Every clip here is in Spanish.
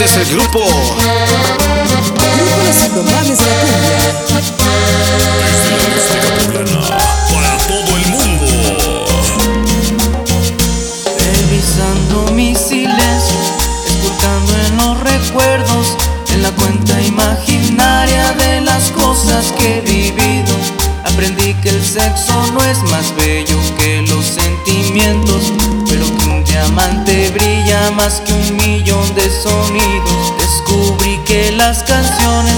tiempo. Grupo Los Indomables de la Cumbia. Desde la para todo el mundo. Revisando mi silencio, esculcando en los recuerdos, en la cuenta imaginaria de las cosas que he vivido. Aprendí que el sexo no es más bello que los sentimientos, pero que un diamante brilla más que un millón de sonidos. Descubrí que las canciones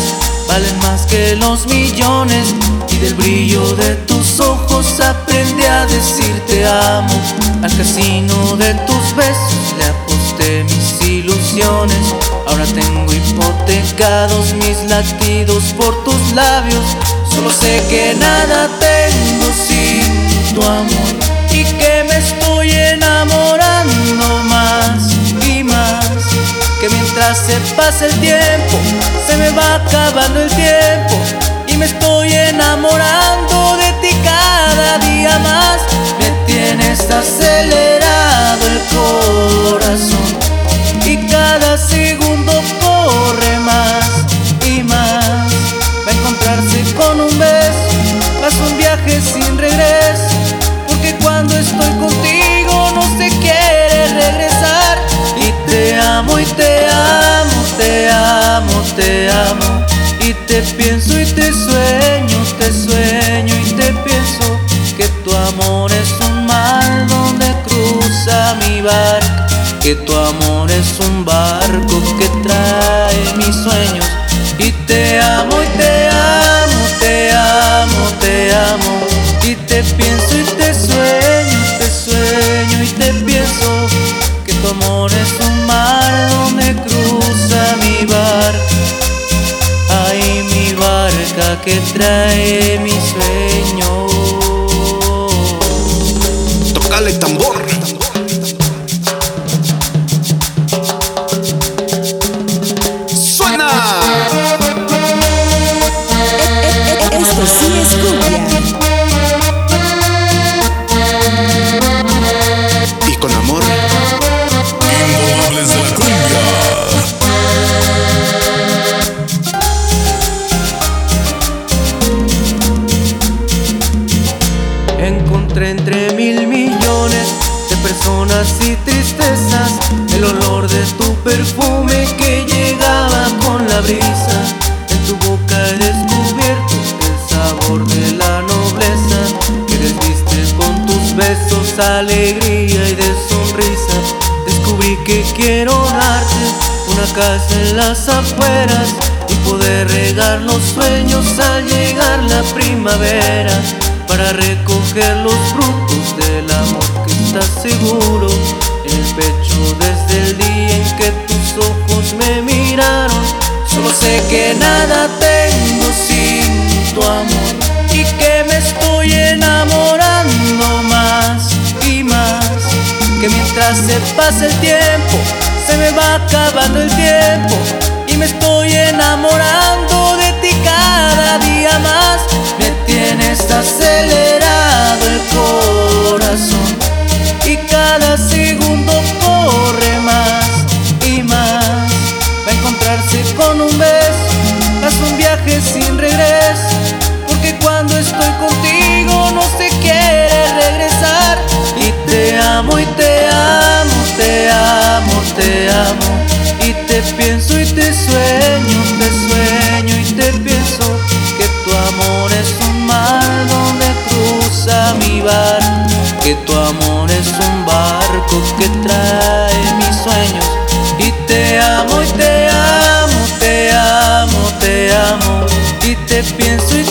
valen más que los millones y del brillo de tus ojos aprendí a decir te amo. Al casino de tus besos le aposté mis ilusiones. Ahora tengo hipotecados mis latidos por tus labios. Solo sé que nada tengo sin tu amor Se pasa el tiempo, se me va acabando el tiempo y me estoy enamorando de ti cada día más. Me tienes acelerado el corazón y cada segundo corre más y más. Va a encontrarse con un beso, vas un viaje sin regreso, porque cuando estoy contigo te pienso y te sueño, te sueño y te pienso que tu amor es un mar donde cruza mi barca, que tu amor es un barco que que trae mi sueño. Tocale tambor. Entre mil millones de personas y tristezas el olor de tu perfume que llegaba con la brisa. En tu boca he descubierto el sabor de la nobleza que desviste con tus besos alegría y de sonrisa. Descubrí que quiero darte una casa en las afueras y poder regar los sueños al llegar la primavera para recoger los frutos del amor que está seguro en el pecho desde el día en que tus ojos me miraron. Solo sé que nada tengo sin tu amor y que me estoy enamorando más y más. Que mientras se pasa el tiempo, se me va acabando el tiempo acelerado el corazón y cada segundo corre más y más. Va a encontrarse con un beso, haz un viaje sin que trae mis sueños. Y te amo y te amo, te amo, te amo. Y te pienso y